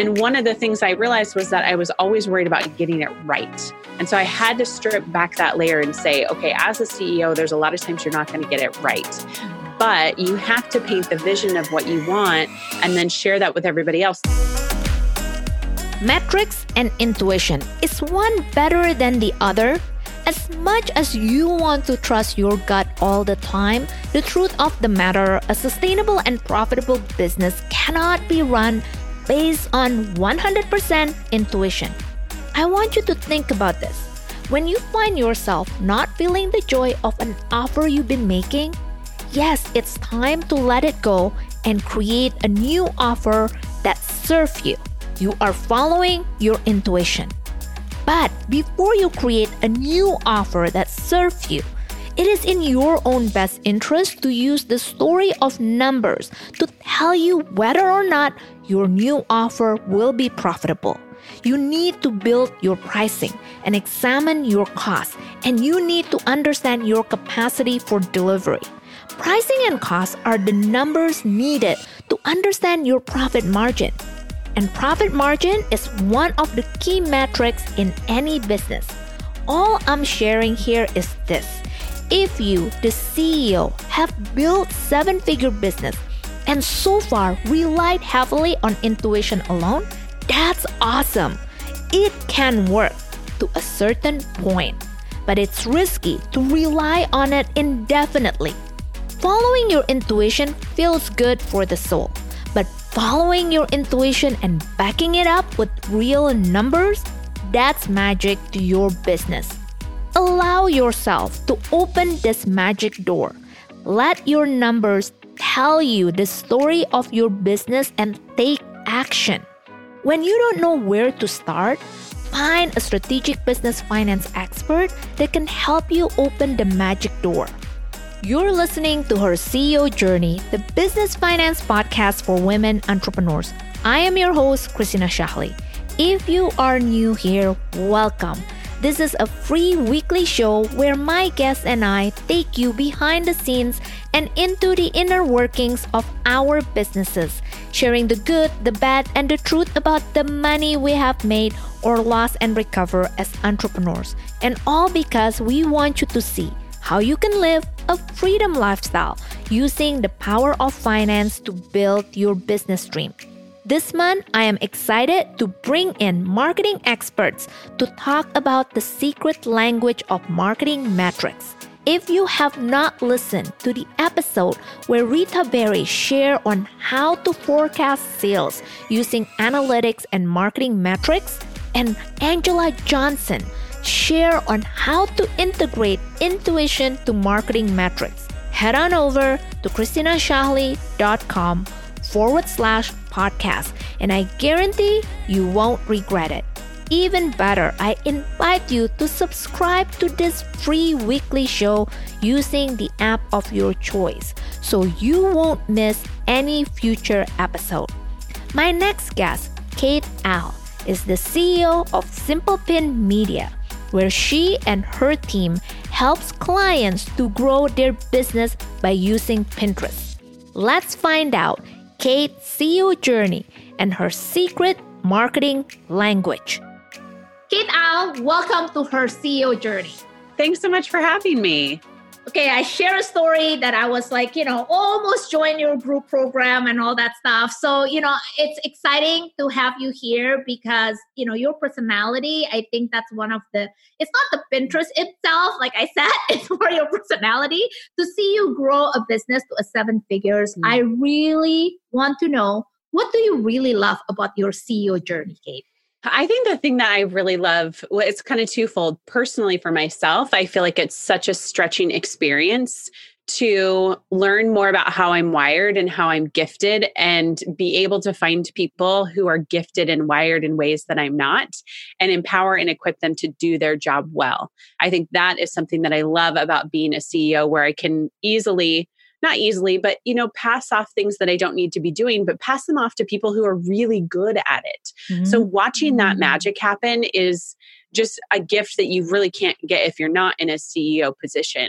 And one of the things I realized was that I was always worried about getting it right. And so I had to strip back that layer and say, okay, as a CEO, there's a lot of times you're not going to get it right. But you have to paint the vision of what you want and then share that with everybody else. Metrics and intuition. Is one better than the other? As much as you want to trust your gut all the time, the truth of the matter, a sustainable and profitable business cannot be run based on 100% intuition. I want you to think about this. When you find yourself not feeling the joy of an offer you've been making, yes, it's time to let it go and create a new offer that serves you. You are following your intuition. But before you create a new offer that serves you, it is in your own best interest to use the story of numbers to tell you whether or not your new offer will be profitable. You need to build your pricing and examine your costs, and you need to understand your capacity for delivery. Pricing and costs are the numbers needed to understand your profit margin. And profit margin is one of the key metrics in any business. All I'm sharing here is this. If you, the CEO, have built seven-figure business and so far relied heavily on intuition alone, that's awesome. It can work to a certain point, but it's risky to rely on it indefinitely. Following your intuition feels good for the soul but following your intuition and backing it up with real numbers, that's magic to your business. Allow yourself to open this magic door. Let your numbers tell you the story of your business and take action. When you don't know where to start, find a strategic business finance expert that can help you open the magic door. You're listening to Her CEO Journey, the business finance podcast for women entrepreneurs. I am your host, Christina Shahli. If you are new here, welcome. This is a free weekly show where my guests and I take you behind the scenes and into the inner workings of our businesses, sharing the good, the bad, and the truth about the money we have made or lost and recover as entrepreneurs. And all because we want you to see how you can live a freedom lifestyle using the power of finance to build your business dream. This month, I am excited to bring in marketing experts to talk about the secret language of marketing metrics. If you have not listened to the episode where Rita Berry shared on how to forecast sales using analytics and marketing metrics, and Angela Johnson share on how to integrate intuition to marketing metrics. Head on over to christinashahli.com forward slash podcast, and I guarantee you won't regret it. Even better, I invite you to subscribe to this free weekly show using the app of your choice so you won't miss any future episode. My next guest, Kate Ahl, is the CEO of Simple Pin Media where she and her team helps clients to grow their business by using Pinterest. Let's find out Kate's CEO journey and her secret marketing language. Kate Ahl, welcome to her CEO journey. Thanks so much for having me okay, I share a story that I was like, you know, almost join your group program and all that stuff. So, you know, it's exciting to have you here because, you know, your personality, I think that's one of the, it's not the Pinterest itself, like I said, it's more your personality to see you grow a business to a seven figures. Mm-hmm. I really want to know what do you really love about your CEO journey, Kate? I think the thing that I really love, well, it's kind of twofold. Personally, for myself, I feel like it's such a stretching experience to learn more about how I'm wired and how I'm gifted and be able to find people who are gifted and wired in ways that I'm not and empower and equip them to do their job well. I think that is something that I love about being a CEO where I can easily not easily, but you know, pass off things that I don't need to be doing, but pass them off to people who are really good at it. Mm-hmm. So watching that mm-hmm. magic happen is just a gift that you really can't get if you're not in a CEO position.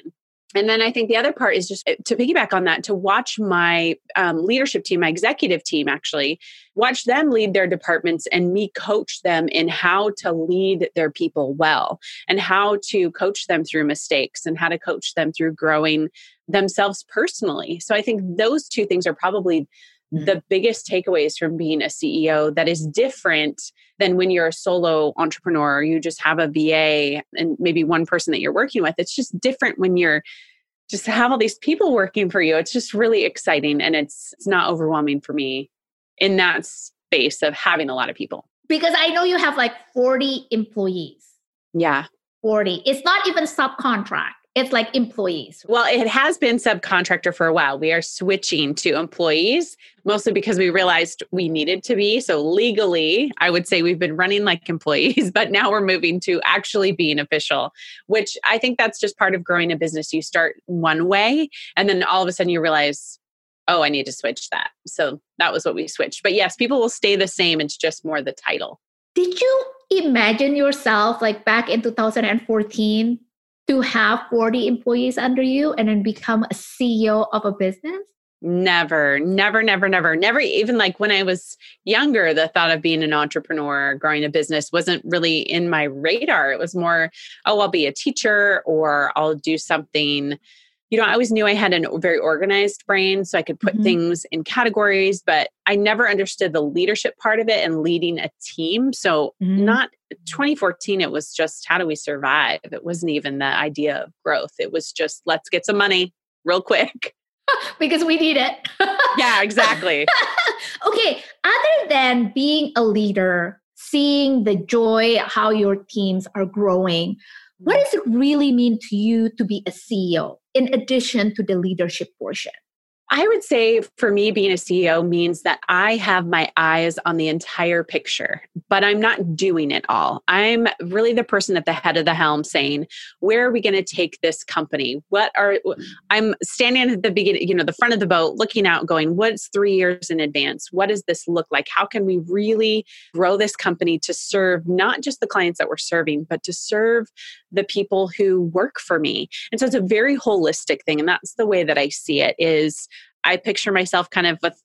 And then I think the other part is just eh, to piggyback on that, to watch my um, leadership team, my executive team actually, watch them lead their departments and me coach them in how to lead their people well and how to coach them through mistakes and how to coach them through growing themselves personally. So I think those two things are probably. Mm-hmm. the biggest takeaways from being a CEO that is different than when you're a solo entrepreneur or you just have a VA and maybe one person that you're working with. It's just different when you're just have all these people working for you. It's just really exciting and it's it's not overwhelming for me in that space of having a lot of people. Because I know you have like 40 employees. Yeah. 40. It's not even subcontract it's like employees. Well, it has been subcontractor for a while. We are switching to employees mostly because we realized we needed to be. So, legally, I would say we've been running like employees, but now we're moving to actually being official, which I think that's just part of growing a business. You start one way, and then all of a sudden you realize, oh, I need to switch that. So, that was what we switched. But yes, people will stay the same. It's just more the title. Did you imagine yourself like back in 2014 to have 40 employees under you and then become a CEO of a business? Never, never, never, never, never. Even like when I was younger, the thought of being an entrepreneur, growing a business wasn't really in my radar. It was more, oh, I'll be a teacher or I'll do something you know, I always knew I had a very organized brain, so I could put mm-hmm. things in categories, but I never understood the leadership part of it and leading a team. So, mm-hmm. not 2014, it was just how do we survive? It wasn't even the idea of growth. It was just let's get some money real quick. because we need it. yeah, exactly. okay, other than being a leader, seeing the joy, how your teams are growing, what does it really mean to you to be a CEO in addition to the leadership portion? I would say for me, being a CEO means that I have my eyes on the entire picture, but I'm not doing it all. I'm really the person at the head of the helm saying, where are we going to take this company? What are, I'm standing at the beginning, you know, the front of the boat, looking out, going, what's three years in advance? What does this look like? How can we really grow this company to serve not just the clients that we're serving, but to serve the people who work for me? And so it's a very holistic thing. And that's the way that I see it is I picture myself kind of with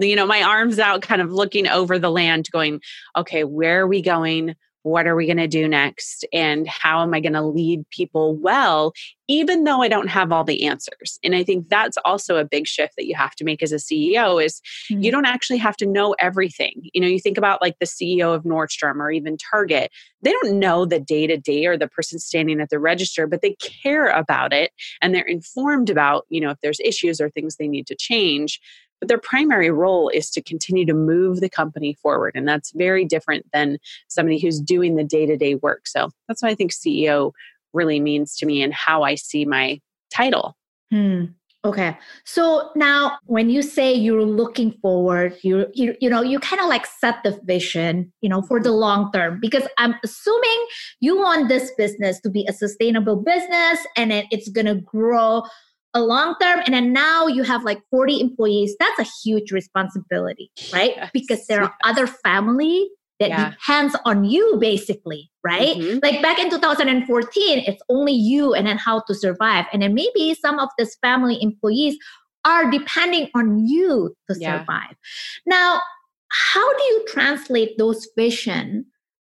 you know my arms out kind of looking over the land going okay where are we going what are we going to do next? And how am i going to lead people well even though i don't have all the answers. And i think that's also a big shift that you have to make as a ceo is mm-hmm. you don't actually have to know everything. You know you think about like the ceo of nordstrom or even target. They don't know the day to day or the person standing at the register but they care about it and they're informed about you know if there's issues or things they need to change but their primary role is to continue to move the company forward. And that's very different than somebody who's doing the day to day work. So that's what I think CEO really means to me and how I see my title. Hmm. Okay. So now when you say you're looking forward, you you you know, you kind of like set the vision, you know, for the long term because I'm assuming you want this business to be a sustainable business and it's going to grow a long term and then now you have like 40 employees that's a huge responsibility right yes. because there are other family that yeah. depends on you basically right mm-hmm. like back in 2014 it's only you and then how to survive and then maybe some of this family employees are depending on you to yeah. survive now how do you translate those vision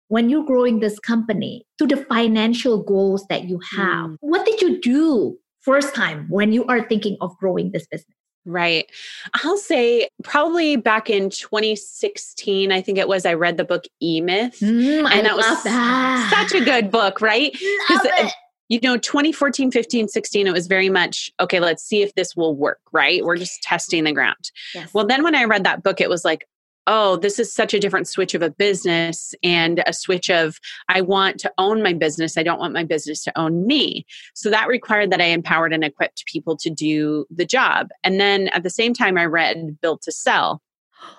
when you're growing this company to the financial goals that you have mm. what did you do first time when you are thinking of growing this business? Right. I'll say probably back in 2016, I think it was, I read the book E Myth. Mm, and that was that. such a good book, right? It. You know, 2014, 15, 16, it was very much, okay, let's see if this will work, right? We're just testing the ground. Yes. Well, then when I read that book, it was like, oh, this is such a different switch of a business and a switch of I want to own my business. I don't want my business to own me. So that required that I empowered and equipped people to do the job. And then at the same time, I read Built to Sell.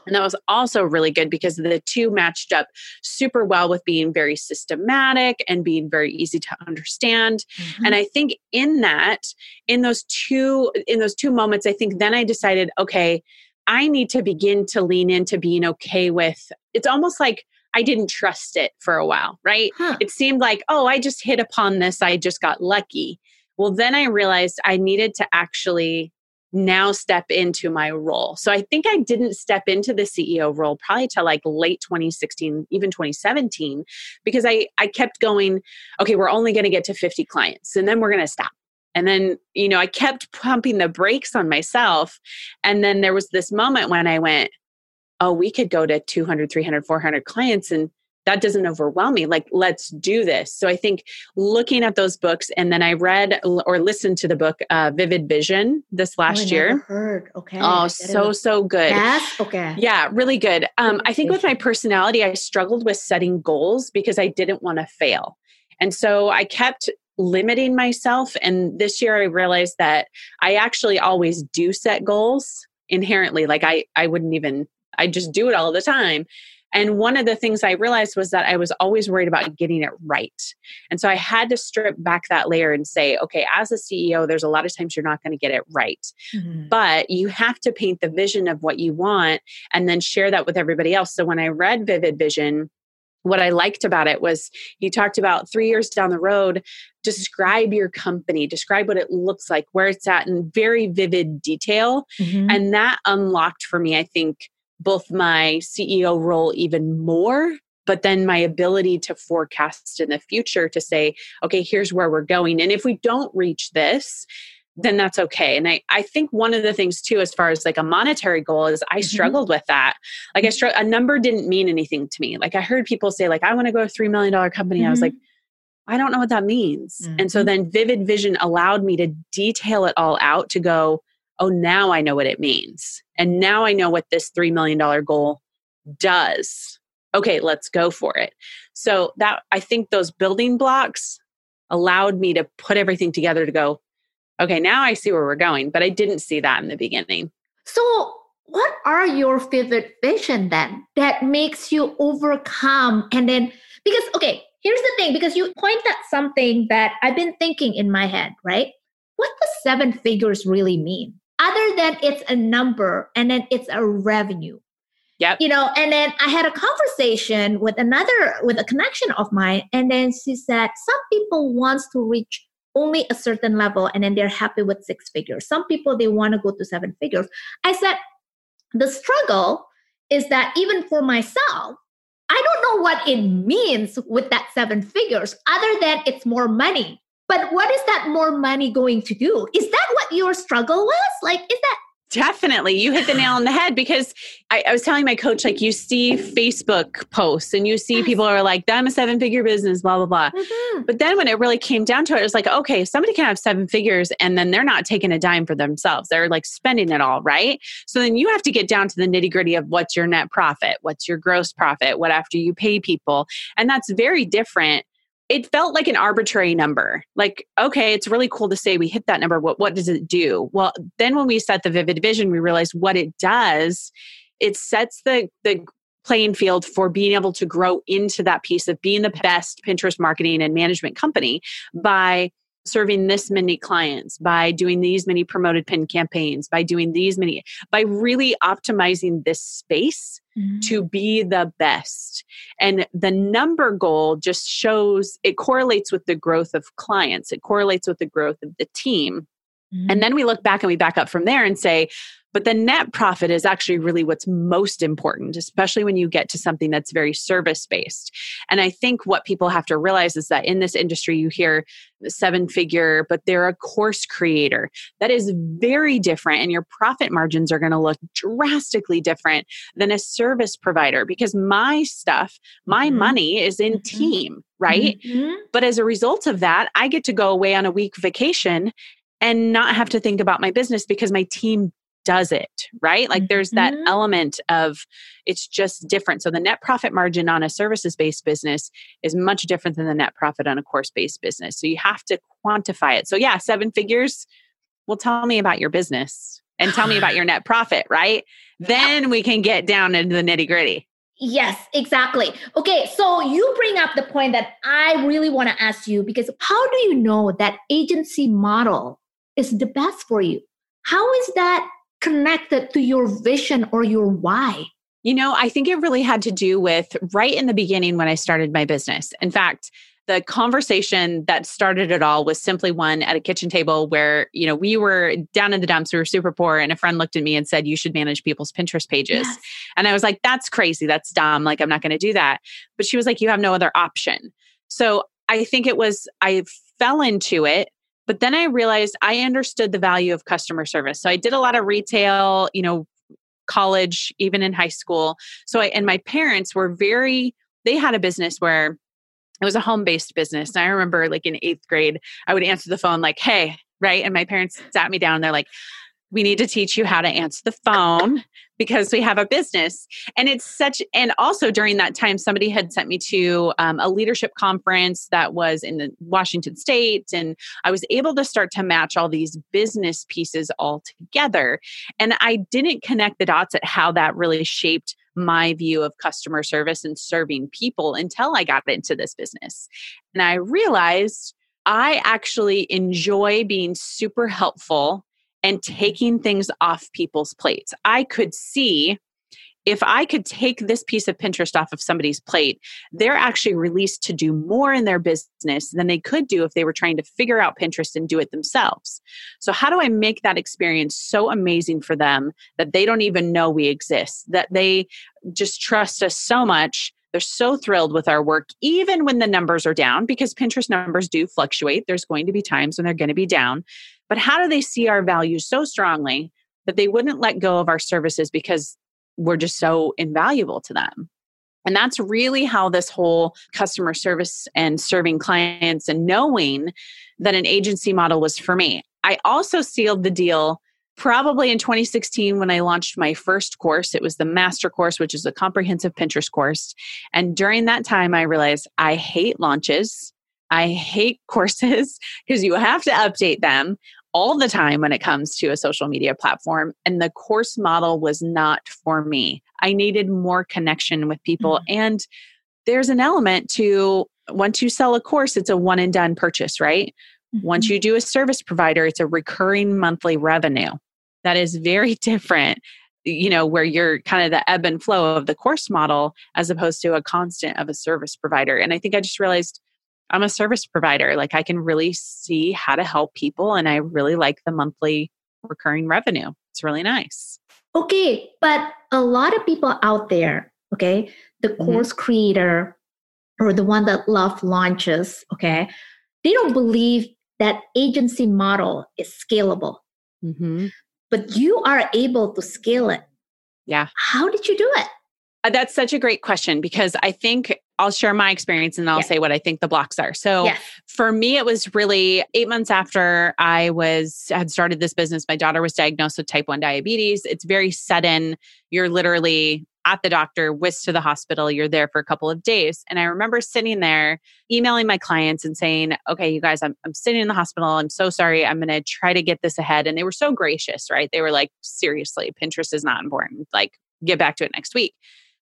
And that was also really good because the two matched up super well with being very systematic and being very easy to understand. Mm-hmm. And I think in that, in those two, in those two moments, I think then I decided, okay, I need to begin to lean into being okay with it's almost like I didn't trust it for a while, right? Huh. It seemed like, oh, I just hit upon this, I just got lucky. Well, then I realized I needed to actually now step into my role. So I think I didn't step into the CEO role probably till like late 2016, even 2017, because I, I kept going, okay, we're only going to get to 50 clients and then we're going to stop. And then, you know, I kept pumping the brakes on myself. And then there was this moment when I went, oh, we could go to 200, 300, 400 clients and that doesn't overwhelm me. Like, let's do this. So I think looking at those books, and then I read or listened to the book uh, Vivid Vision this oh, last oh, year. Heard. Okay. Oh, so so good. Yes. Okay. Yeah, really good. Um, I think with my personality, I struggled with setting goals because I didn't want to fail, and so I kept limiting myself. And this year, I realized that I actually always do set goals inherently. Like I, I wouldn't even. I just do it all the time. And one of the things I realized was that I was always worried about getting it right. And so I had to strip back that layer and say, okay, as a CEO, there's a lot of times you're not going to get it right. Mm-hmm. But you have to paint the vision of what you want and then share that with everybody else. So when I read Vivid Vision, what I liked about it was he talked about three years down the road, describe your company, describe what it looks like, where it's at in very vivid detail. Mm-hmm. And that unlocked for me, I think, both my CEO role even more, but then my ability to forecast in the future to say, okay, here's where we're going. And if we don't reach this, then that's okay. And I, I think one of the things too, as far as like a monetary goal is I mm-hmm. struggled with that. Like I struggled, a number didn't mean anything to me. Like I heard people say like, I want to go to a $3 million company. Mm-hmm. I was like, mm-hmm. I don't know what that means. Mm-hmm. And so mm-hmm. then Vivid Vision allowed me to detail it all out to go, oh, now I know what it means. And now I know what this $3 million goal does. Okay, let's go for it. So that I think those building blocks allowed me to put everything together to go, okay, now I see where we're going. But I didn't see that in the beginning. So what are your favorite vision then that makes you overcome and then because okay here's the thing because you point at something that i've been thinking in my head right what does seven figures really mean other than it's a number and then it's a revenue. Yeah. You know, and then I had a conversation with another with a connection of mine and then she said some people wants to reach only a certain level and then they're happy with six figures. Some people they want to go to seven figures. I said the struggle is that even for myself, I don't know what it means with that seven figures other than it's more money. But what is that more money going to do? Is that what your struggle was? Like, is that Definitely. You hit the nail on the head because I, I, was telling my coach, like, you see Facebook posts and you see people are like, I'm a seven figure business, blah, blah, blah. Mm-hmm. But then when it really came down to it, it was like, okay, somebody can have seven figures and then they're not taking a dime for themselves. They're like spending it all, right? So then you have to get down to the nitty gritty of what's your net profit, what's your gross profit, what after you pay people. And that's very different it felt like an arbitrary number. Like, okay, it's really cool to say we hit that number. What what does it do? Well, then when we set the vivid vision, we realized what it does. It sets the the playing field for being able to grow into that piece of being the best Pinterest marketing and management company by serving this many clients, by doing these many promoted pin campaigns, by doing these many, by really optimizing this space mm-hmm. to be the best. And the number goal just shows it correlates with the growth of clients, it correlates with the growth of the team. Mm-hmm. And then we look back and we back up from there and say, but the net profit is actually really what's most important, especially when you get to something that's very service based. And I think what people have to realize is that in this industry, you hear seven figure, but they're a course creator. That is very different, and your profit margins are going to look drastically different than a service provider because my stuff, my mm-hmm. money is in mm-hmm. team, right? Mm-hmm. But as a result of that, I get to go away on a week vacation and not have to think about my business because my team does it, right? Like there's that mm-hmm. element of it's just different. So the net profit margin on a services based business is much different than the net profit on a course based business. So you have to quantify it. So, yeah, seven figures. Well, tell me about your business and tell me about your net profit, right? Then we can get down into the nitty gritty. Yes, exactly. Okay, so you bring up the point that I really want to ask you because how do you know that agency model is the best for you? How is that connected to your vision or your why? You know, I think it really had to do with right in the beginning when I started my business. In fact, the conversation that started it all was simply one at a kitchen table where you know we were down in the dumps we were super poor and a friend looked at me and said you should manage people's pinterest pages yes. and i was like that's crazy that's dumb like i'm not going to do that but she was like you have no other option so i think it was i fell into it but then i realized i understood the value of customer service so i did a lot of retail you know college even in high school so i and my parents were very they had a business where it was a home based business. And I remember like in eighth grade, I would answer the phone like, hey, right? And my parents sat me down. they're like, we need to teach you how to answer the phone because we have a business. And it's such, and also during that time, somebody had sent me to um, a leadership conference that was in the Washington state. And I was able to start to match all these business pieces all together. And I didn't connect the dots at how that really shaped my view of customer service and serving people until I got into this business. And I realized I actually enjoy being super helpful and taking things off people's plates. I could see if I could take this piece of Pinterest off of somebody's plate, they're actually released to do more in their business than they could do if they were trying to figure out Pinterest and do it themselves. So, how do I make that experience so amazing for them that they don't even know we exist, that they just trust us so much? They're so thrilled with our work, even when the numbers are down, because Pinterest numbers do fluctuate. There's going to be times when they're going to be down. But how do they see our value so strongly that they wouldn't let go of our services because we're just so invaluable to them. And that's really how this whole customer service and serving clients and knowing that an agency model was for me. I also sealed the deal probably in 2016 when I launched my first course. It was the master course, which is a comprehensive Pinterest course. And during that time, I realized I hate launches. I hate courses because you have to update them all the time when it comes to a social media platform. And the course model was not for me. I needed more connection with people. Mm-hmm. And there's an element to once you sell a course, it's a one and done purchase, right? Mm-hmm. Once you do a service provider, it's a recurring monthly revenue. That is very different, you know, where you're kind of the ebb and flow of the course model as opposed to a constant of a service provider. And I think I just realized I'm a service provider. Like I can really see how to help people and I really like the monthly recurring revenue. It's really nice. Okay, but a lot of people out there, okay, the mm-hmm. course creator or the one that love launches, okay, they don't believe that agency model is scalable. Mm-hmm. But you are able to scale it. Yeah. How did you do it? Uh, that's such a great question because I think I'll share my experience and I'll say what I think the blocks are. So for me, it was really eight months after I was had started this business. My daughter was diagnosed with type 1 diabetes. It's very sudden. You're literally at the doctor, whisked to the hospital. You're there for a couple of days. And I remember sitting there emailing my clients and saying, okay, you guys, I'm, I'm sitting in the hospital. I'm so sorry. I'm going to try to get this ahead. And they were so gracious, right? They were like, seriously, Pinterest is not important. Like, get back to it next week.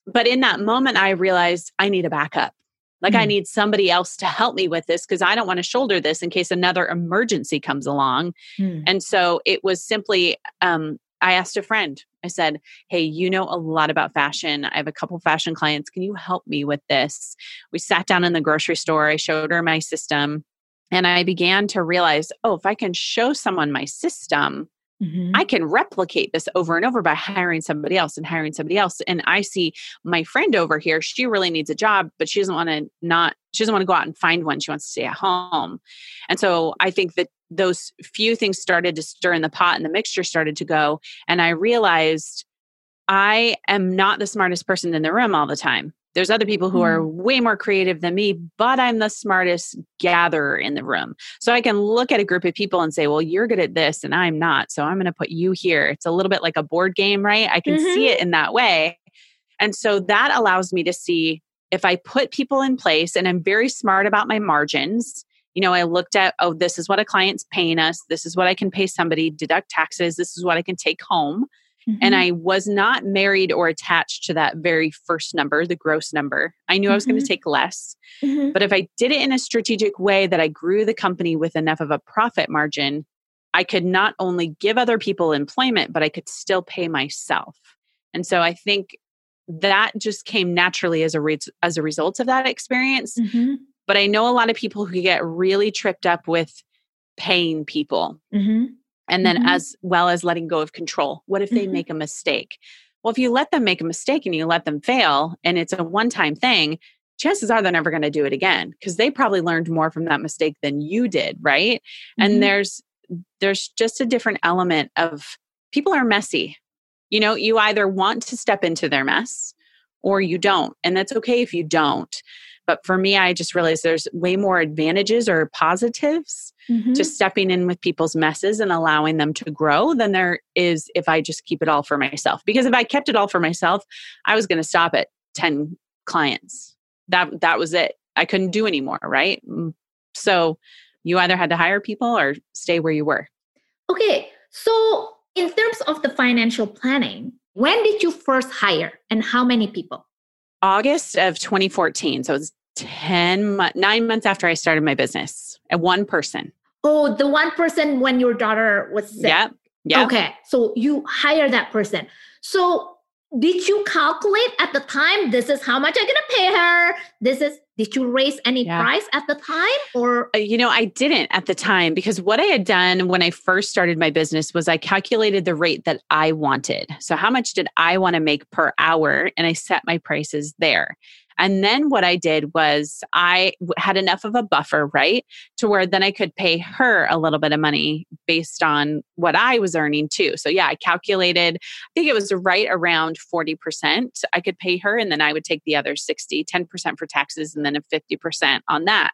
But in that moment, I realized I need a backup. Like, mm. I need somebody else to help me with this because I don't want to shoulder this in case another emergency comes along. Mm. And so it was simply, um, I asked a friend, I said, Hey, you know a lot about fashion. I have a couple fashion clients. Can you help me with this? We sat down in the grocery store. I showed her my system. And I began to realize, oh, if I can show someone my system, Mm-hmm. I can replicate this over and over by hiring somebody else and hiring somebody else. And I see my friend over here, she really needs a job, but she doesn't want to not, she doesn't want to go out and find one. She wants to stay at home. And so I think that those few things started to stir in the pot and the mixture started to go. And I realized I am not the smartest person in the room all the time. There's other people who are mm. way more creative than me, but I'm the smartest gatherer in the room. So I can look at a group of people and say, well, you're good at this and I'm not. So I'm going to put you here. It's a little bit like a board game, right? I can mm-hmm. see it in that way. And so that allows me to see if I put people in place and I'm very smart about my margins. You know, I looked at, oh, this is what a client's paying us. This is what I can pay somebody, deduct taxes. This is what I can take home. Mm-hmm. And I was not married or attached to that very first number, the gross number. I knew mm-hmm. I was going to take less. Mm-hmm. But if I did it in a strategic way that I grew the company with enough of a profit margin, I could not only give other people employment, but I could still pay myself. And so I think that just came naturally as a re- as a result of that experience. Mm-hmm. But I know a lot of people who get really tripped up with paying people. Mm-hmm. And then, mm-hmm. as well as letting go of control. What if they mm-hmm. make a mistake? Well, if you let them make a mistake and you let them fail and it's a one time thing, chances are they're never going to do it again because they probably learned more from that mistake than you did, right? Mm-hmm. And there's there's just a different element of people are messy. You know, you either want to step into their mess or you don't. And that's okay if you don't. But for me, I just realized there's way more advantages or positives mm-hmm. to stepping in with people's messes and allowing them to grow than there is if I just keep it all for myself. Because if I kept it all for myself, I was going to stop at 10 clients. That that was it. I couldn't do anymore, right? Mm, so you either had to hire people or stay where you were. Okay. So in terms of the financial planning, when did you first hire and how many people? August of 2014. So it was 10 months, nine months after I started my business and one person. Oh, the one person when your daughter was sick. Yeah. Yeah. Okay. So you hire that person. So did you calculate at the time this is how much i'm going to pay her? This is did you raise any yeah. price at the time or? Uh, you know i didn't at the time because what i had done when i first started my business was i calculated the rate that i wanted. So how much did i want to make per hour? And i set my prices there and then what I did was I had enough of a buffer, right? To where then I could pay her a little bit of money based on what I was earning too. So yeah, I calculated, I think it was right around 40%. I could pay her and then I would take the other 60, 10% for taxes and then a 50% on that.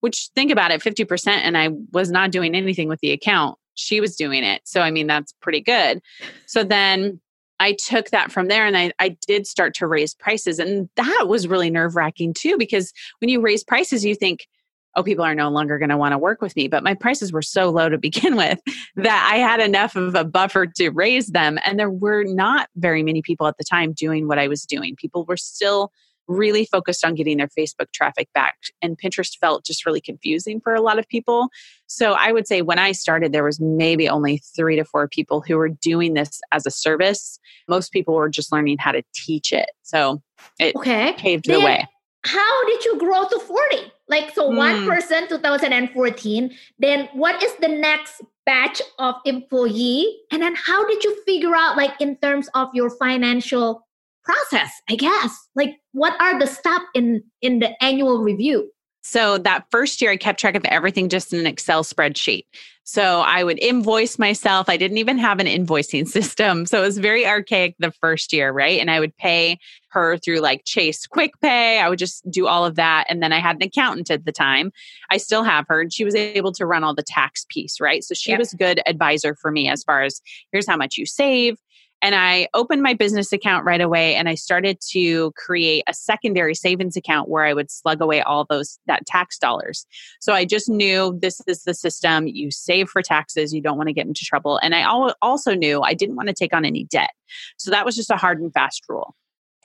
Which think about it, 50% and I was not doing anything with the account. She was doing it. So I mean that's pretty good. So then I took that from there and I, I did start to raise prices. And that was really nerve wracking too, because when you raise prices, you think, oh, people are no longer going to want to work with me. But my prices were so low to begin with that I had enough of a buffer to raise them. And there were not very many people at the time doing what I was doing. People were still really focused on getting their Facebook traffic back. And Pinterest felt just really confusing for a lot of people. So I would say when I started, there was maybe only three to four people who were doing this as a service. Most people were just learning how to teach it. So it okay. paved then the way. How did you grow to 40? Like, so mm. one person, 2014. Then what is the next batch of employee? And then how did you figure out, like, in terms of your financial process i guess. Like what are the steps in in the annual review? So that first year i kept track of everything just in an excel spreadsheet. So i would invoice myself. I didn't even have an invoicing system. So it was very archaic the first year right? And i would pay her through like chase quick pay i would just do all of that. And then i had an accountant at the time. I still have her and she was able to run all the tax piece right? So she yep. was good advisor for me as far as here's how much you save and I opened my business account right away and I started to create a secondary savings account where I would slug away all those that tax dollars. So I just knew this is the system. You save for taxes, you don't want to get into trouble. And I also knew I didn't want to take on any debt. So that was just a hard and fast rule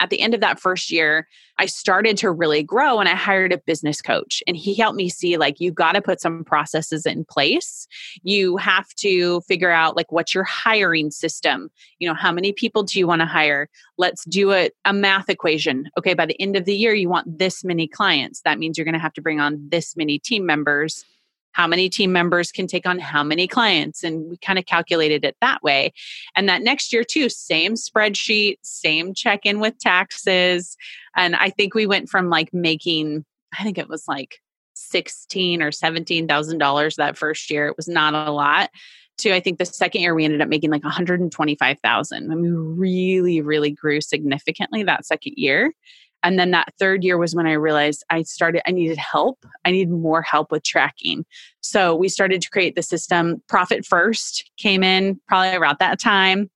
at the end of that first year, I started to really grow and I hired a business coach. And he helped me see like, you got to put some processes in place. You have to figure out like, what's your hiring system? You know, how many people do you want to hire? Let's do a, a math equation. Okay, by the end of the year, you want this many clients. That means you're going to have to bring on this many team members how many team members can take on how many clients and we kind of calculated it that way. And that next year too same spreadsheet same check in with taxes. And i think we went from like making i think it was like 16 or 17 thousand dollars that first year. It was not a lot. To i think the second year we ended up making like 125000 I mean, we really really grew significantly that second year and then that third year was when I realized I started, I needed help. I needed more help with tracking. So we started to create the system. Profit First came in probably around that time.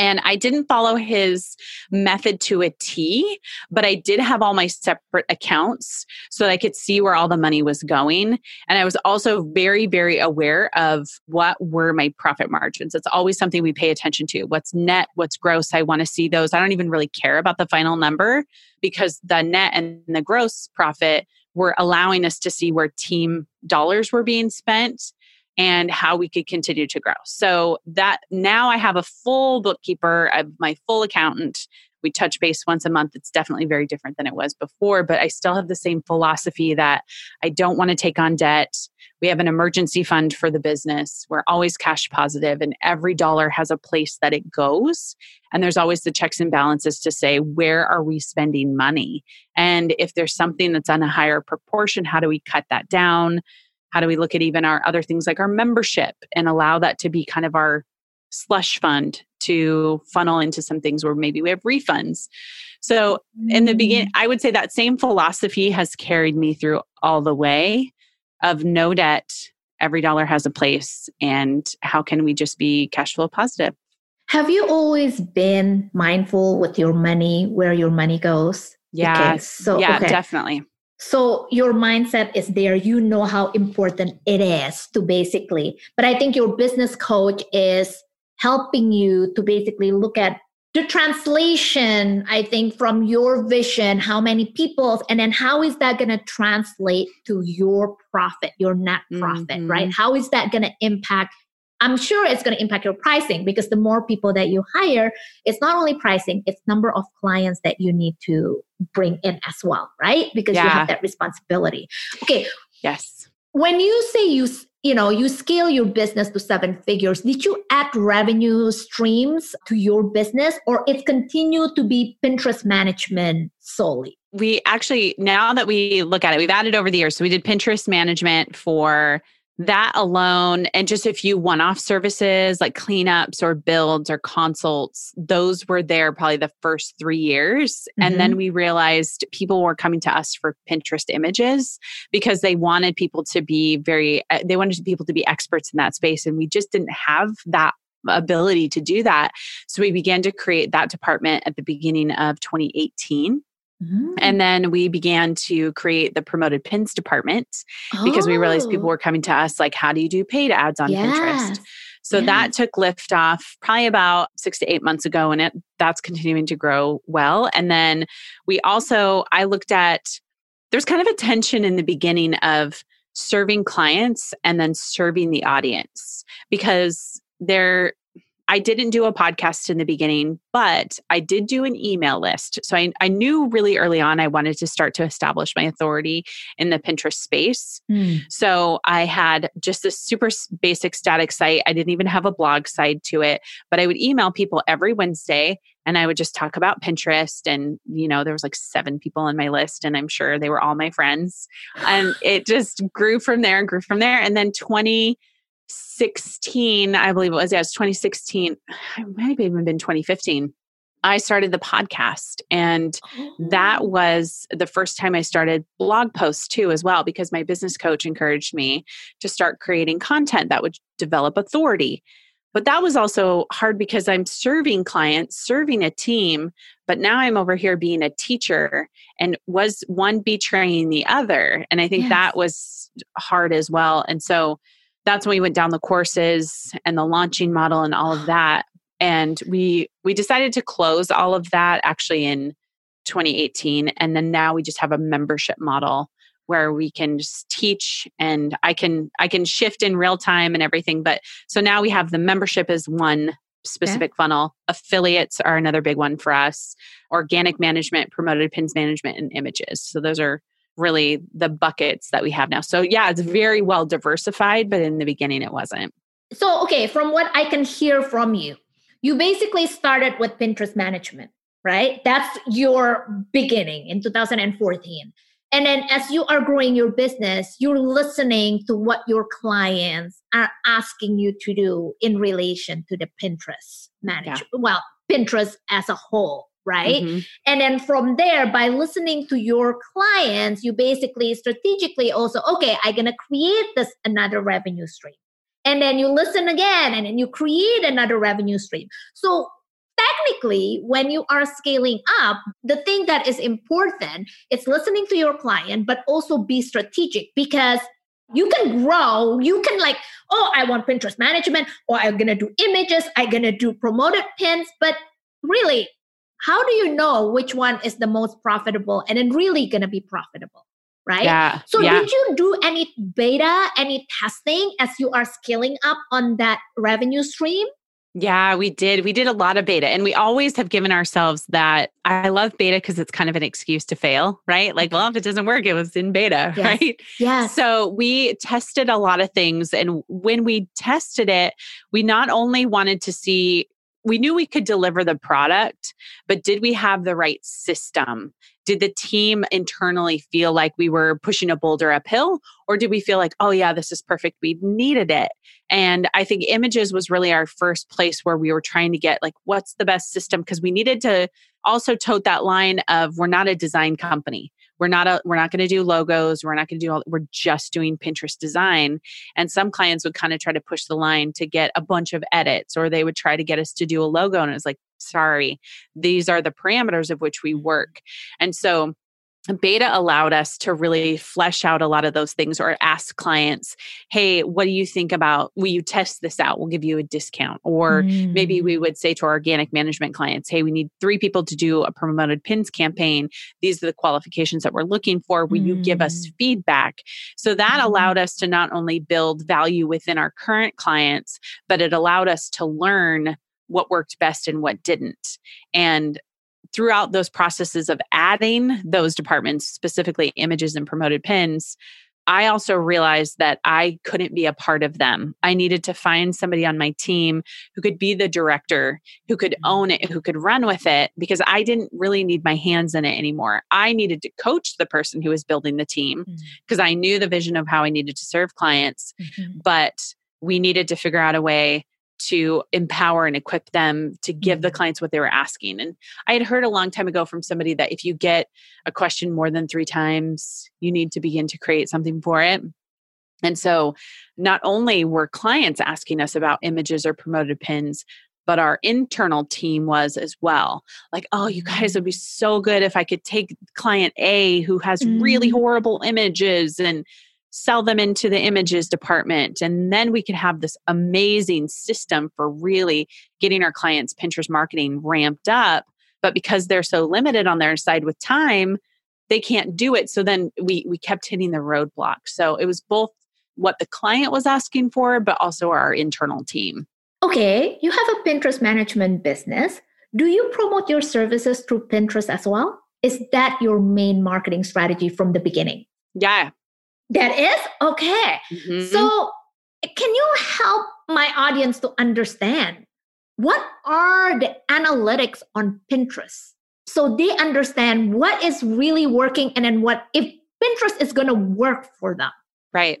And I didn't follow his method to a T, but I did have all my separate accounts so that I could see where all the money was going. And I was also very, very aware of what were my profit margins. It's always something we pay attention to. What's net, what's gross. I want to see those. I don't even really care about the final number because the net and the gross profit were allowing us to see where team dollars were being spent and how we could continue to grow. So that now I have a full bookkeeper, I have my full accountant. we touch base once a month. It's definitely very different than it was before, but I still have the same philosophy that I don't want to take on debt. We have an emergency fund for the business. We're always cash positive, and every dollar has a place that it goes. And there's always the checks and balances to say, where are we spending money? And if there's something that's on a higher proportion, how do we cut that down? How do we look at even our other things like our membership and allow that to be kind of our slush fund to funnel into some things where maybe we have refunds. So in the beginning, mm. I would say that same philosophy has carried me through all the way of no debt, every dollar has a place, and how can we just be cash flow positive? Have you always been mindful with your money, where your money goes? Yeah. Okay, so yeah, okay. definitely. So your mindset is there. You know how important it is to basically, but I think your business coach is helping you to basically look at the translation i think from your vision how many people and then how is that going to translate to your profit your net profit mm-hmm. right how is that going to impact i'm sure it's going to impact your pricing because the more people that you hire it's not only pricing it's number of clients that you need to bring in as well right? Because yeah. you have that responsibility. Okay. Yes. When you say you you know you scale your business to seven figures did you add revenue streams to your business or it continued to be pinterest management solely? We actually now that we look at it we've added over the years. So we did pinterest management for that alone and just a few one-off services like cleanups or builds or consults those were there probably the first three years mm-hmm. and then mm-hmm. we realized people were coming to us for pinterest images because they wanted people to be very uh, they wanted people to be experts in that space and we just didn't have that ability to do that so we began to create that department at the beginning of 2018 Mm-hmm. And then we began to create the promoted pins department oh. because we realized people oh. were coming to us like, how do you do paid ads on yes. Pinterest? So yes. that took lift off probably about six to eight months ago, and it that's continuing to grow well. And then we also I looked at there's kind of a tension in the beginning of serving clients and then serving the audience because there I didn't do a podcast in the beginning, but I did do an email list. So I, I knew really early on I wanted to start to establish my authority in the Pinterest space. Mm. So I had just a super basic static site. I didn't even have a blog side to it, but I would email people every Wednesday and I would just talk about Pinterest. And, you know, there was like seven people on my list, and I'm sure they were all my friends. And it just grew from there and grew from there. And then 20, 16, I believe it was, yeah, it was 2016. It might have even been 2015. I started the podcast. And that oh. was the first time I started blog posts too, as well, because my business coach encouraged me to start creating content that would develop authority. But that was also hard because I'm serving clients, serving a team, but now I'm over here being a teacher. And was one betraying the other? And I think yes. that was hard as well. And so that's when we went down the courses and the launching model and all of that. And we we decided to close all of that actually in 2018 and then now we just have a membership model where we can just teach and i can i can shift in real time and everything. But so now we have the membership as one specific okay. funnel. Affiliates are another big one for us. Organic management promoted pins management and images. So those are really the buckets that we have now. So yeah, it's very well diversified, but in the beginning it wasn't. So okay, from what I can hear from you, you basically started with Pinterest management, right? That's your beginning in 2014. And then as you are growing your business, you're listening to what your clients are asking you to do in relation to the Pinterest management. Yeah. Well, Pinterest as a whole right? Mm-hmm. And then from there, by listening to your clients, you basically strategically also, okay, I'm going to create this another revenue stream. And then you listen again and then you create another revenue stream. So technically when you are scaling up the thing that is important is listening to your client but also be strategic because you can grow you can like oh i want pinterest management or i'm gonna do images i'm gonna do promoted pins but really how do you know which one is the most profitable and then really going to be profitable? Right. Yeah. So, yeah. did you do any beta, any testing as you are scaling up on that revenue stream? Yeah, we did. We did a lot of beta and we always have given ourselves that I love beta because it's kind of an excuse to fail, right? Like, well, if it doesn't work, it was in beta, Yes. right? Yeah. So we tested a lot of things. And when we tested it, we not only wanted to see, we knew we could deliver the product, but did we have the right system? Did the team internally feel like we were pushing a boulder uphill? Or did we feel like, oh, yeah, this is perfect? We needed it. And I think images was really our first place where we were trying to get like, what's the best system? Because we needed to also tote that line of we're not a design company we're not a we're not going to do logos we're not going to do all we're just doing pinterest design. And some clients would kind of try to push the line to get a bunch of edits or they would try to get us to do a logo and it's like sorry these are the parameters of which we work. And so beta allowed us to really flesh out a lot of those things or ask clients hey what do you think about will you test this out? We'll give you a discount. Or maybe Mm. we would say to our organic management clients hey we need three people to do a promoted pins campaign. These are the qualifications that we're looking for. Will you give us Mm. feedback? So that allowed us to not only build value within our current clients but it allowed us to learn what worked best and what didn't. And throughout those processes of adding those departments specifically images and promoted pins I also realized that I couldn't be a part of them. I needed to find somebody on my team who could be the director, who could own it, who could run with it, because I didn't really need my hands in it anymore. I needed to coach the person who was building the team Mm. because I knew the vision of how I needed to serve clients, Mhm. but we needed to figure out a way to empower and equip them to give the Mhm. clients what they were asking. And I had heard a long time ago from somebody that if you get a question more than three times, you need to begin to create something for it. And so not only were clients asking us about images or promoted pins, but our internal team was as well. Like, oh, you guys would be so good if I could take client A who has really Mhm. horrible images and sell them into the images department. And then we could have this amazing system for really getting our clients' Pinterest marketing ramped up. But because they're so limited on their side with time, they can't do it. So then we we kept hitting the roadblock. So it was both what the client was asking for, but also our internal team. Okay, you have a Pinterest management business. Do you promote your services through Pinterest as well? Is that your main marketing strategy from the beginning? Yeah. That is? Okay. Mhm. So, can you help my audience to understand what are the analytics on Pinterest so they understand what is really working and then what if Pinterest is going to work for them? right.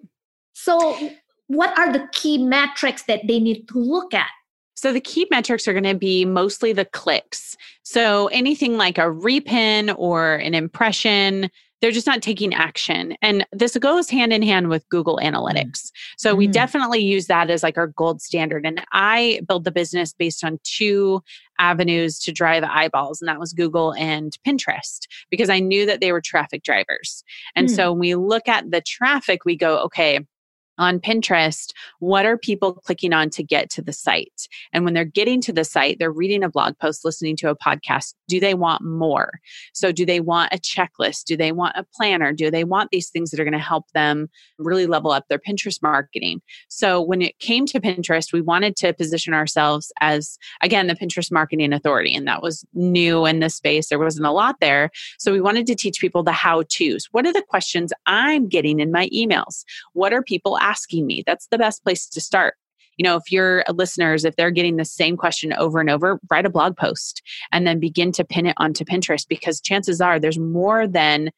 So, what are the key metrics that they need to look at? So the key metrics are going to be mostly the clicks. So anything like a repin or an impression, they're just not taking action. And this goes hand in hand with Google Analytics. So we Mm. definitely use that as like our gold standard. And I built the business based on two avenues to drive eyeballs, and that was Google and Pinterest, because I knew that they were traffic drivers. And Mm. so when we look at the traffic, we go, okay, on Pinterest, what are people clicking on to get to the site? And when they're getting to the site, they're reading a blog post, listening to a podcast. Do they want more? So, do they want a checklist? Do they want a planner? Do they want these things that are going to help them really level up their Pinterest marketing? So, when it came to Pinterest, we wanted to position ourselves as, again, the Pinterest marketing authority. And that was new in this space. There wasn't a lot there. So, we wanted to teach people the how to's. What are the questions I'm getting in my emails? What are people asking me? That's the best place to start. You know, if your listeners, if they're getting the same question over and over, write a blog post and then begin to pin it onto Pinterest because chances are there's more than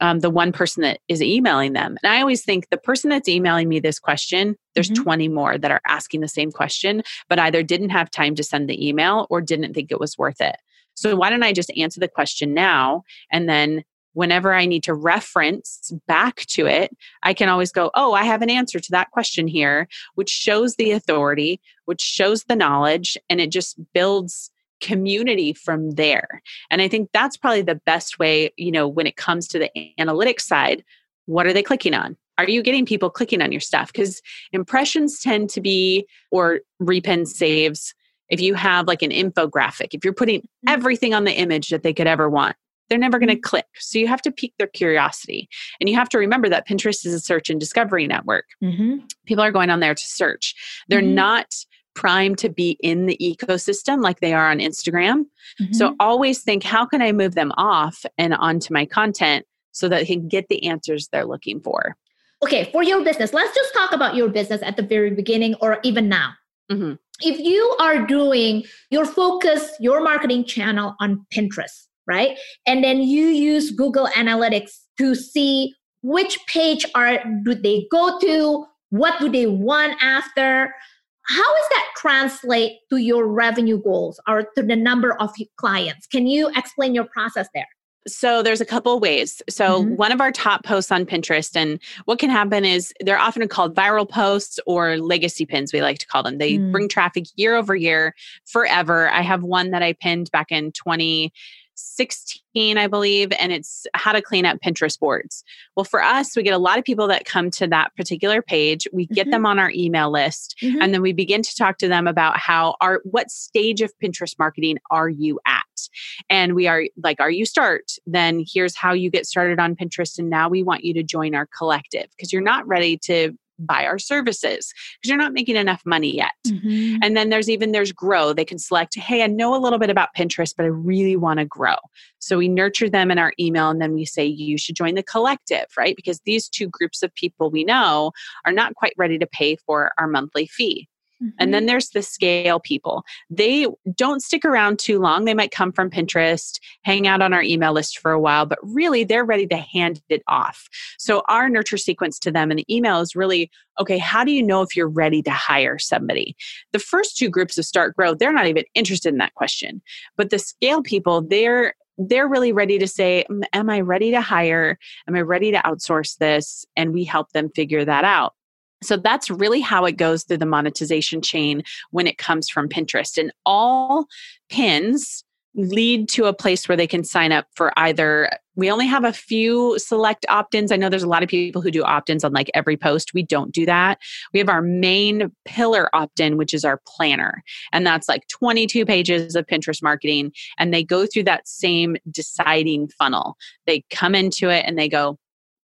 um, the one person that is emailing them. And I always think the person that's emailing me this question, there's Mhm. 20 more that are asking the same question, but either didn't have time to send the email or didn't think it was worth it. So why don't I just answer the question now and then whenever I need to reference back to it, I can always go, oh, I have an answer to that question here, which shows the authority, which shows the knowledge, and it just builds community from there. And I think that's probably the best way, you know, when it comes to the analytics side, what are they clicking on? Are you getting people clicking on your stuff? Because impressions tend to be, or repin saves, if you have like an infographic, if you're putting Mhm. everything on the image that they could ever want, they're never going to click. So you have to pique their curiosity. And you have to remember that Pinterest is a search and discovery network. Mhm. People are going on there to search. They're Mhm. not primed to be in the ecosystem like they are on Instagram. Mm-hmm. So always think, how can I move them off and onto my content so that they can get the answers they're looking for? Okay, for your business, let's just talk about your business at the very beginning or even now. Mm-hmm. If you are doing your focus, your marketing channel on Pinterest, right? And then you use Google Analytics to see which page are do they go to, what do they want after, how does that translate to your revenue goals or to the number of clients? Can you explain your process there? So there's a couple ways. So mm-hmm. one of our top posts on Pinterest and what can happen is they're often called viral posts or legacy pins we like to call them. They mm. bring traffic year over year forever. I have one that I pinned back in 20 16, I believe, and it's how to clean up Pinterest boards. Well, for us, we get a lot of people that come to that particular page. We get mm-hmm. them on our email list, mm-hmm. and then we begin to talk to them about how are what stage of Pinterest marketing are you at? And we are like, are you start? Then here's how you get started on Pinterest. And now we want you to join our collective because you're not ready to buy our services because you're not making enough money yet. Mm-hmm. And then there's even there's grow. They can select, hey, I know a little bit about Pinterest, but I really want to grow. So we nurture them in our email and then we say you should join the collective, right? Because these two groups of people we know are not quite ready to pay for our monthly fee. Mm-hmm. And then mm-hmm. there's the scale people. They don't stick around too long. They might come from Pinterest, hang out on our email list for a while, but really they're ready to hand it off. So our nurture sequence to them in the email is really okay, how do you know if you're ready to hire somebody? The first two groups of start grow, they're not even interested in that question. But the scale people, they're they're really ready to say, Am I ready to hire? Am I ready to outsource this? And we help them figure that out. So that's really how it goes through the monetization chain when it comes from Pinterest. And all pins lead to a place where they can sign up for either we only have a few select opt-ins. I know there's a lot of people who do opt-ins on like every post. We don't do that. We have our main pillar opt-in which is our planner. And that's like 22 pages of pinterest marketing and they go through that same deciding funnel. They come into it and they go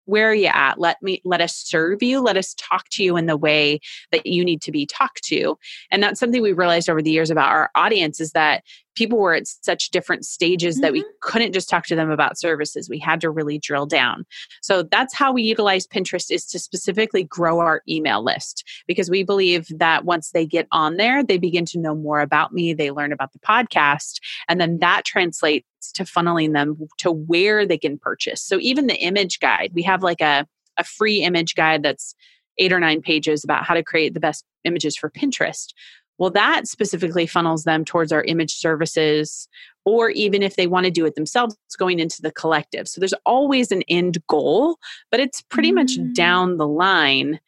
where are you at? Let me let us serve you. Let us talk to you in the way that you need to be talked to. And that's something we realized over the years about our audience is that people were at such different stages mm-hmm. that we mm-hmm. couldn't just talk to them about services we had to really drill down so that's how we utilize pinterest is to specifically grow our email list because we believe that once they get on there they begin to know more about me they learn about the podcast and then that translates to funneling them to where they can purchase so even the image guide we have like a, a free image guide that's eight or nine pages about how to create the best images for pinterest well, that specifically funnels them towards our image services, or even if they want to do it themselves, it's going into the collective. So there's always an end goal, but it's pretty mm. much down the line.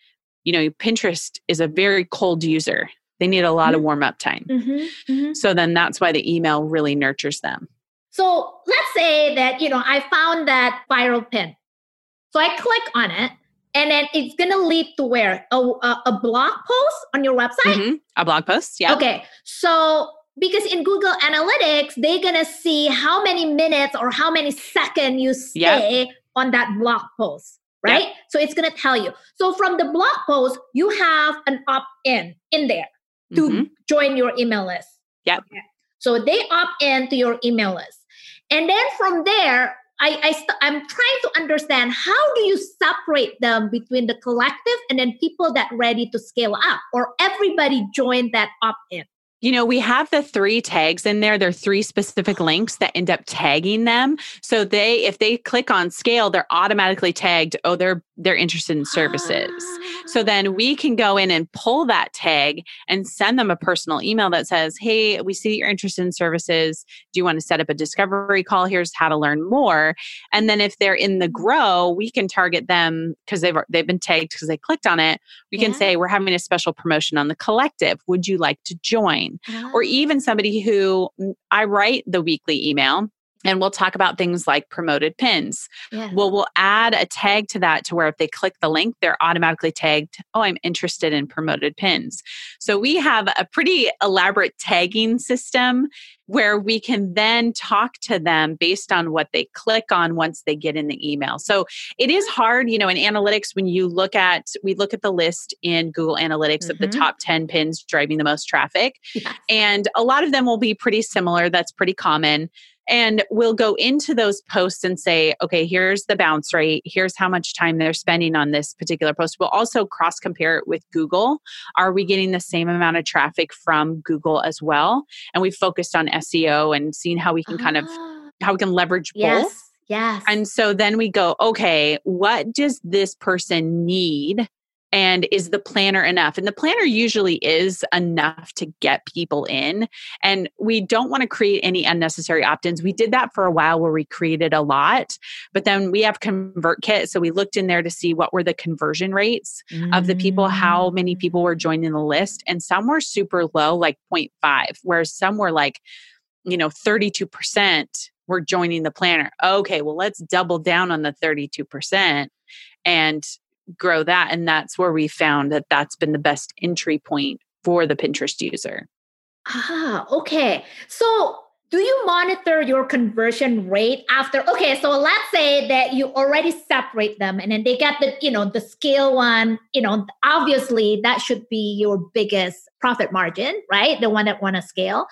You know, Pinterest is a very cold user. They need a lot mm-hmm. of warm up time. Mm-hmm. Mm-hmm. So then that's why the email really nurtures them. So let's say that, you know, I found that viral pin. So I click on it and then it's going to lead to where a, a, a, blog post on your website mm-hmm. a blog post yeah okay so because in google analytics they're going to see how many minutes or how many seconds you stay yep. on that blog post right yep. so it's going to tell you so from the blog post you have an opt-in in there to mm-hmm. join your email list yeah okay. so they opt in to your email list and then from there I, I st- I'm trying to understand how do you separate them between the collective and then people that ready to scale up or everybody join that opt-in you know, we have the three tags in there. There are three specific links that end up tagging them. So they, if they click on scale, they're automatically tagged. Oh, they're they're interested in services. So then we can go in and pull that tag and send them a personal email that says, "Hey, we see that you're interested in services. Do you want to set up a discovery call? Here's how to learn more." And then if they're in the grow, we can target them because they've they've been tagged because they clicked on it. We yeah. can say, "We're having a special promotion on the collective. Would you like to join?" Or even somebody who mm, I write the weekly email and we'll talk about things like promoted pins. Yeah. Well, we'll add a tag to that to where if they click the link, they're automatically tagged, oh, I'm interested in promoted pins. So we have a pretty elaborate tagging system where we can then talk to them based on what they click on once they get in the email. So it is hard, you know, in analytics when you look at we look at the list in Google Analytics mm-hmm. of the mm-hmm. top 10 pins driving the most traffic. Yes. And a lot of them will be pretty similar. That's pretty common. And we'll go into those posts and say, okay, here's the bounce rate. Here's how much time they're spending on this particular post. We'll also cross compare it with Google. Are we getting the same amount of traffic from Google as well? And we've focused on SEO and seeing how we can kind of ah. how we can leverage both. yes. both. Yes. And so then we go, okay, what does this person need and is the planner enough? And the planner usually is enough to get people in. And we don't want to create any unnecessary opt-ins. We did that for a while where we created a lot but then we have convertkit so we looked in there to see what were the conversion rates mm. of the people how many people were joining the list. And some were super low like 0.5 whereas some were like you know 32% were joining the planner. Okay well let's double down on the 32% and grow that. And that's where we found that that's been the best entry point for the Pinterest user. Ah, okay. So do you monitor your conversion rate after okay so let's say that you already separate them and then they get the you know the scale one you know obviously that should be your biggest profit margin right the one that want to scale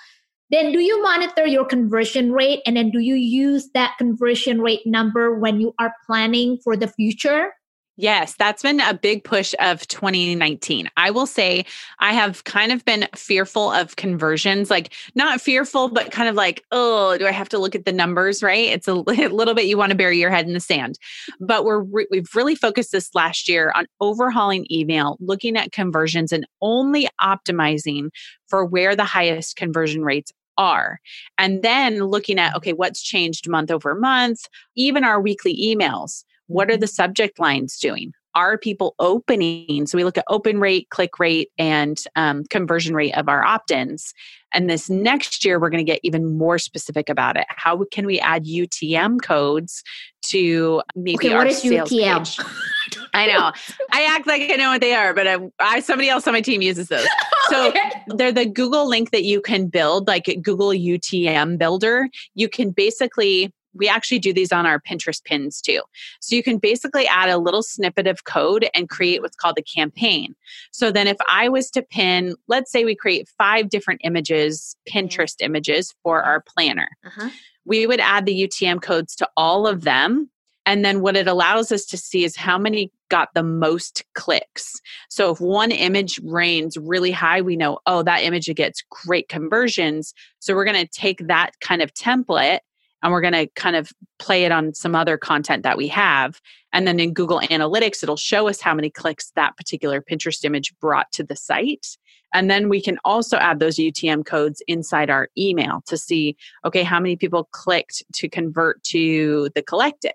then do you monitor your conversion rate and then do you use that conversion rate number when you are planning for the future Yes, that's been a big push of 2019. I will say I have kind of been fearful of conversions, like not fearful, but kind of like, oh, do I have to look at the numbers, right? It's a little bit you want to bury your head in the sand. But we're re- we've really focused this last year on overhauling email, looking at conversions and only optimizing for where the highest conversion rates are. And then looking at, okay, what's changed month over month, even our weekly emails what are mm-hmm. the subject lines doing? Are people opening? So we look at open rate, click rate, and um, conversion rate of our opt ins. And this next year, we're going to get even more specific about it. How can we add UTM codes to maybe okay, our what is sales UTM? page? I know. I act like I know what they are, but I, I somebody else on my team uses those. So they're the Google link that you can build, like Google UTM Builder. You can basically we actually do these on our Pinterest pins too. So you can basically add a little snippet of code and create what's called a campaign. So then if I was to pin, let's say we create five different images, Pinterest images for our planner. Uh-huh. We would add the UTM codes to all of them. And then what it allows us to see is how many got the most clicks. So if one image reigns really high, we know, oh, that image gets great conversions. So we're going to take that kind of template and we're going to kind of play it on some other content that we have. And then in Google Analytics, it'll show us how many clicks that particular Pinterest image brought to the site. And then we can also add those UTM codes inside our email to see, okay, how many people clicked to convert to the collective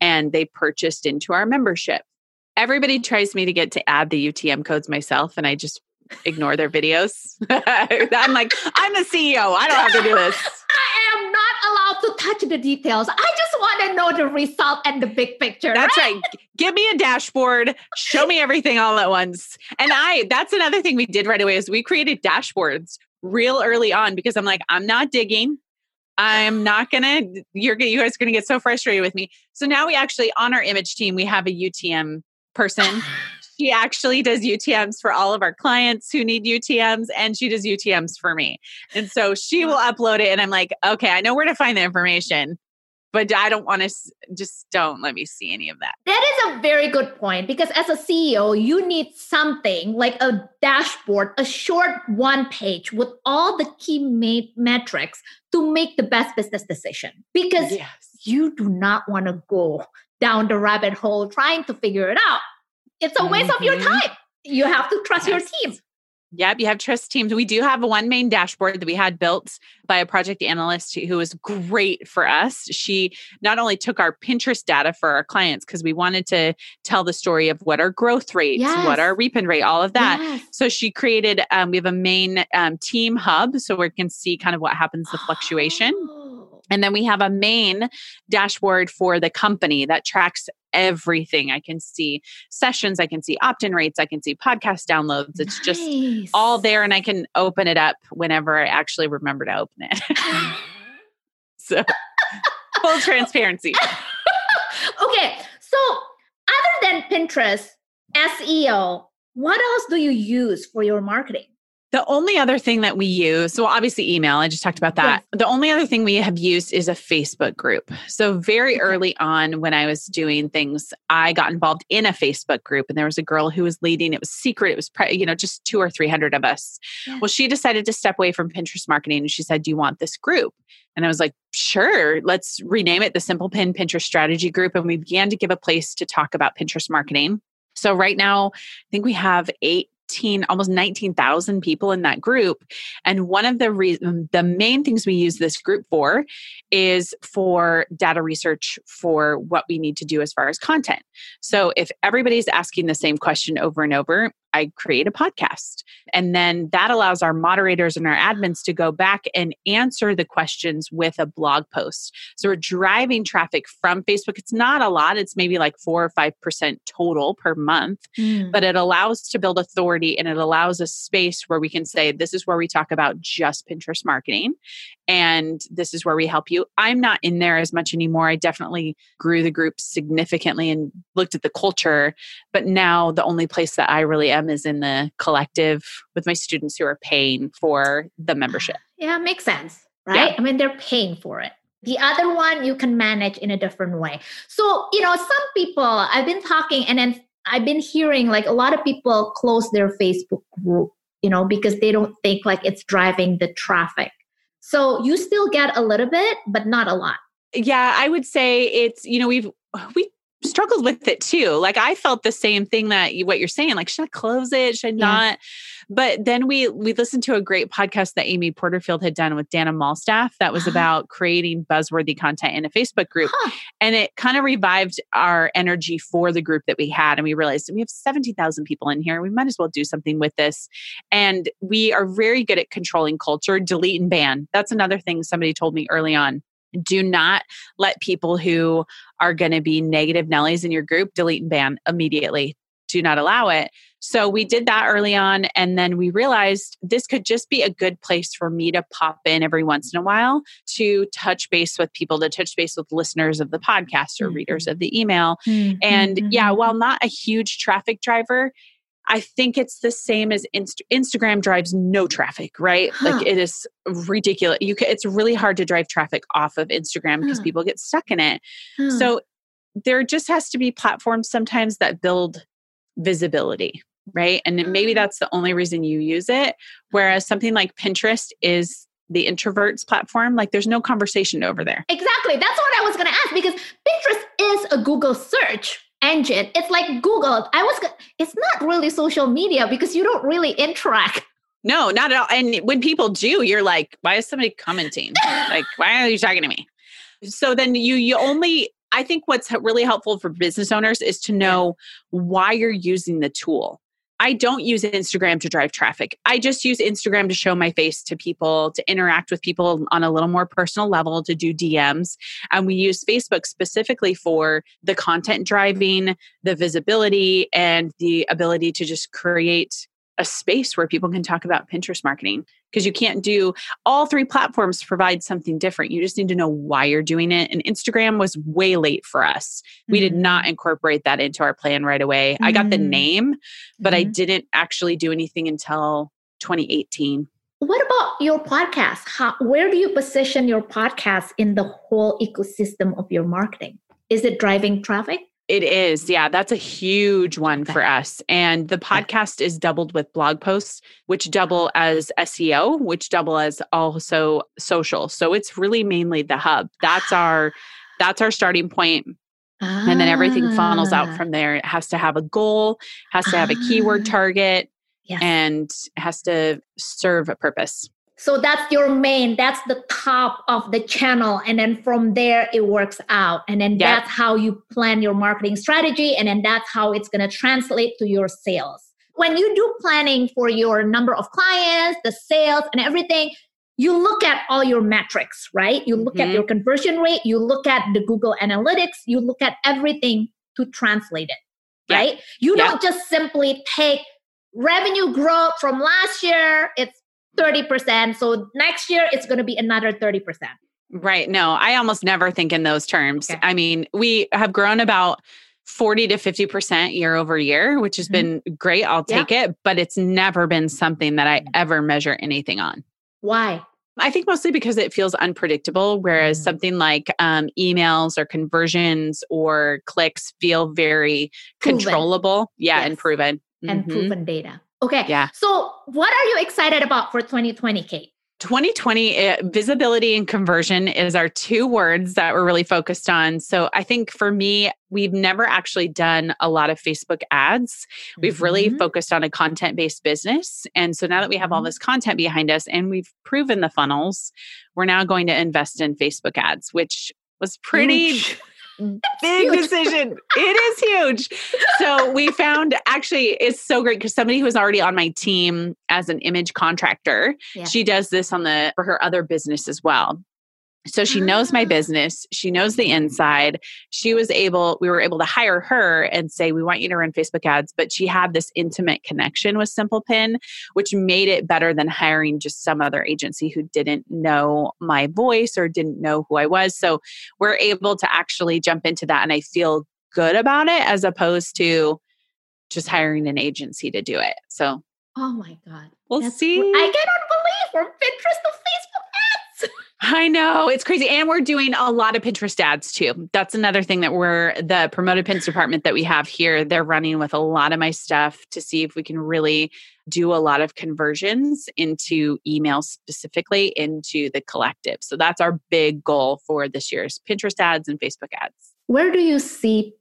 and they purchased into our membership. Everybody tries me to get to add the UTM codes myself, and I just ignore their videos. I'm like, I'm the CEO. I don't have to do this. I am not to touch the details. I just want to know the result and the big picture. That's right. right. Give me a dashboard. Show me everything all at once. And I, that's another thing we did right away is we created dashboards real early on because I'm like, I'm not digging. I'm not gonna. You're you guys are gonna get so frustrated with me. So now we actually on our image team we have a UTM person she actually does UTMs for all of our clients who need UTMs and she does UTMs for me. And so she will upload it and I'm like, okay, I know where to find the information, but I don't want to just don't let me see any of that. That is a very good point because as a CEO, you need something like a dashboard, a short one page with all the key metrics to make the best business decision because yes. you do not want to go down the rabbit hole trying to figure it out it's a waste mm-hmm. of your mm-hmm. time. You have to trust yes. your team. Yep, you have trust teams. We do have a one main dashboard that we had built by a project analyst who was great for us. She not only took our Pinterest data for our clients because we wanted to tell the story of what our growth rates, yes. what our repin rate, all of that. Yes. So she created. Um, we have a main um, team hub so we can see kind of what happens the fluctuation. Oh. And then we have a main dashboard for the company that tracks everything. I can see sessions, I can see opt in rates, I can see podcast downloads. It's nice. just all there, and I can open it up whenever I actually remember to open it. so, full transparency. okay. So, other than Pinterest, SEO, what else do you use for your marketing? The only other thing that we use, so obviously email, I just talked about that. Yes. The only other thing we have used is a Facebook group. So, very okay. early on when I was doing things, I got involved in a Facebook group and there was a girl who was leading. It was secret. It was, you know, just two or 300 of us. Yeah. Well, she decided to step away from Pinterest marketing and she said, Do you want this group? And I was like, Sure, let's rename it the Simple Pin Pinterest Strategy Group. And we began to give a place to talk about Pinterest marketing. So right now, I think we have eight 18 almost 19,000 people in that group. And one of the reasons the main things we use this group for is for data research for what we need to do as far as content. So if everybody's asking the same question over and over I create a podcast. And then that allows our moderators and our admins to go back and answer the questions with a blog post. So we're driving traffic from Facebook. It's not a lot, it's maybe like four or 5% total per month, mm. but it allows to build authority and it allows a space where we can say, this is where we talk about just Pinterest marketing and this is where we help you. I'm not in there as much anymore. I definitely grew the group significantly and looked at the culture, but now the only place that I really am is in the collective with my students who are paying for the membership. Yeah, makes sense, right? Yeah. I mean, they're paying for it. The other one you can manage in a different way. So, you know, some people I've been talking and then I've been hearing like a lot of people close their Facebook group, you know, because they don't think like it's driving the traffic so you still get a little bit, but not a lot. Yeah, I would say it's, you know, we've, we struggled with it too. Like I felt the same thing that you, what you're saying. Like, should I close it? Should I yeah. not? But then we we listened to a great podcast that Amy Porterfield had done with Dana Malstaff that was about creating buzzworthy content in a Facebook group. Huh. And it kind of revived our energy for the group that we had. And we realized we have 17,000 people in here. We might as well do something with this. And we are very good at controlling culture, delete and ban. That's another thing somebody told me early on do not let people who are going to be negative Nellies in your group delete and ban immediately. Do not allow it. So we did that early on. And then we realized this could just be a good place for me to pop in every once in a while to touch base with people, to touch base with listeners of the podcast or mm-hmm. readers of the email. Mm-hmm. And yeah, mm-hmm. while not a huge traffic driver, I think it's the same as Inst- Instagram drives no traffic, right? Huh. Like it is ridiculous. You can, it's really hard to drive traffic off of Instagram because huh. people get stuck in it. Huh. So there just has to be platforms sometimes that build visibility, right? And maybe mm-hmm. that's the only reason you use it. Whereas mm-hmm. something like Pinterest is the introverts platform, like there's no conversation over there. Exactly. That's what I was going to ask because Pinterest is a Google search engine. It's like Google. I was it's not really social media because you don't really interact. No, not at all. And when people do, you're like, why is somebody commenting? like, why are you talking to me? So then you you only I think what's really helpful for business owners is to know why you're using the tool. I don't use Instagram to drive traffic. I just use Instagram to show my face to people, to interact with people on a little more personal level, to do DMs. And we use Facebook specifically for the content driving, the visibility, and the ability to just create a space where people can talk about Pinterest marketing because you can't do all three platforms provide something different. You just need to know why you're doing it. And Instagram was way late for us. Mm-hmm. We did mm-hmm. not incorporate that into our plan right away. Mm-hmm. I got the mm-hmm. name, but mm-hmm. I didn't actually do anything until 2018. What about your podcast? How, where do you position your podcast in the whole ecosystem of your marketing? Is it driving traffic? It is. Yeah, that's a huge one for us. And the podcast is doubled with blog posts, which double as SEO, which double as also social. So it's really mainly the hub. That's our that's our starting point. Ah. And then everything funnels out ah. from there. It has to have a goal, has to have a keyword ah. target, yes. and has to serve a purpose. So that's your main, that's the top of the channel. And then from there, it works out. And then yep. that's how you plan your marketing strategy. And then that's how it's going to translate to your sales. When you do planning for your number of clients, the sales, and everything, you look at all your metrics, right? You look mm-hmm. at your conversion rate, you look at the Google Analytics, you look at everything to translate it, yeah. right? You yeah. don't just simply take revenue growth from last year, it's 30%. So next year, it's going to be another 30%. Right. No, I almost never think in those terms. Okay. I mean, we have grown about 40 to 50% year over year, which has mm-hmm. been great. I'll take yeah. it, but it's never been something that I ever measure anything on. Why? I think mostly because it feels unpredictable, whereas mm-hmm. something like um, emails or conversions or clicks feel very proven. controllable. Yeah, yes. and proven. And mm-hmm. proven data. Okay. Yeah. So, what are you excited about for 2020, Kate? 2020 uh, visibility and conversion is our two words that we're really focused on. So I think for me, we've never actually done a lot of Facebook ads. We've mm-hmm. really focused on a content based business. And so now that we have all mm-hmm. this content behind us and we've proven the funnels, we're now going to invest in Facebook ads, which was pretty big decision. it is huge. So we found actually it's so great because somebody who was already on my team as an image contractor, yeah. she does this on the for her other business as well. So she knows my ah. business. She knows the inside. She was able, we were able to hire her and say, we want you to run Facebook ads. But she had this intimate connection with Simple Pin, which made it better than hiring just some other agency who didn't know my voice or didn't know who I was. So we're able to actually jump into that. And I feel good about it as opposed to just hiring an agency to do it. So, oh my God. We'll That's see. I cannot believe from Pinterest to Facebook ads. I know it's crazy. And we're doing a lot of Pinterest ads too. That's another thing that we're the promoted pins department that we have here. They're running with a lot of my stuff to see if we can really do a lot of conversions into email specifically into the collective. So that's our big goal for this year's Pinterest ads and Facebook ads. Where do you see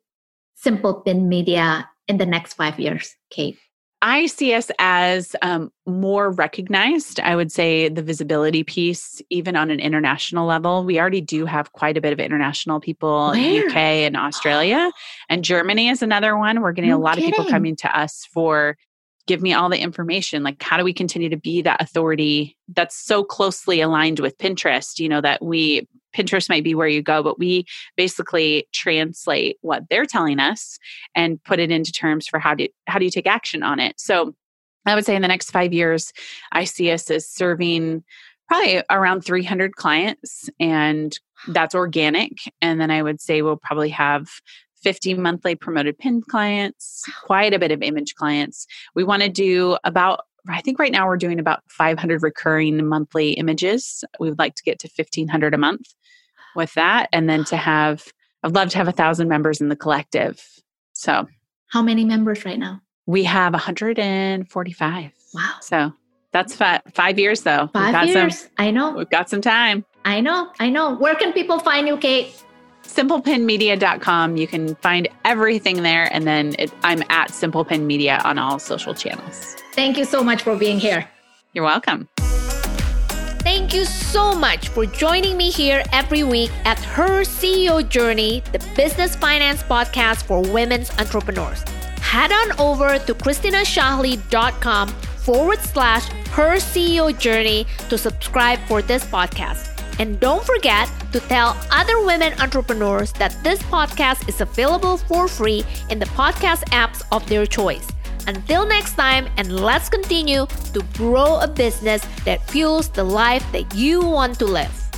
Simple Pin Media in the next five years, Kate? I see us as um, more recognized. I would say the visibility piece, even on an international level, we already do have quite a bit of international people Where? UK and Australia. And Germany is another one. We're getting no a lot kidding. of people coming to us for give me all the information like how do we continue to be that authority that's so closely aligned with pinterest you know that we Pinterest might be where you go, but we basically translate what they're telling us and put it into terms for how do how do you take action on it. So I would say in the next five years, I see us as serving probably around 300 clients, and that's organic. And then I would say we'll probably have 50 monthly promoted pin clients, quite a bit of image clients. We want to do about I think right now we're doing about 500 recurring monthly images. We would like to get to 1500 a month with that. And then to have, I'd love to have a thousand members in the collective. So, how many members right now? We have 145. Wow. So that's five, five years though. Five years. Some, I know. We've got some time. I know. I know. Where can people find you, Kate? simplepinmedia.com. You can find everything there. And then it, I'm at simplepinmedia on all social channels. Thank you so much for being here. You're welcome. Thank you so much for joining me here every week at Her CEO Journey, the business finance podcast for women's entrepreneurs. Head on over to christinashahley.com forward slash Her CEO Journey to subscribe for this podcast. And don't forget to tell other women entrepreneurs that this podcast is available for free in the podcast apps of their choice. Until next time, and let's continue to grow a business that fuels the life that you want to live.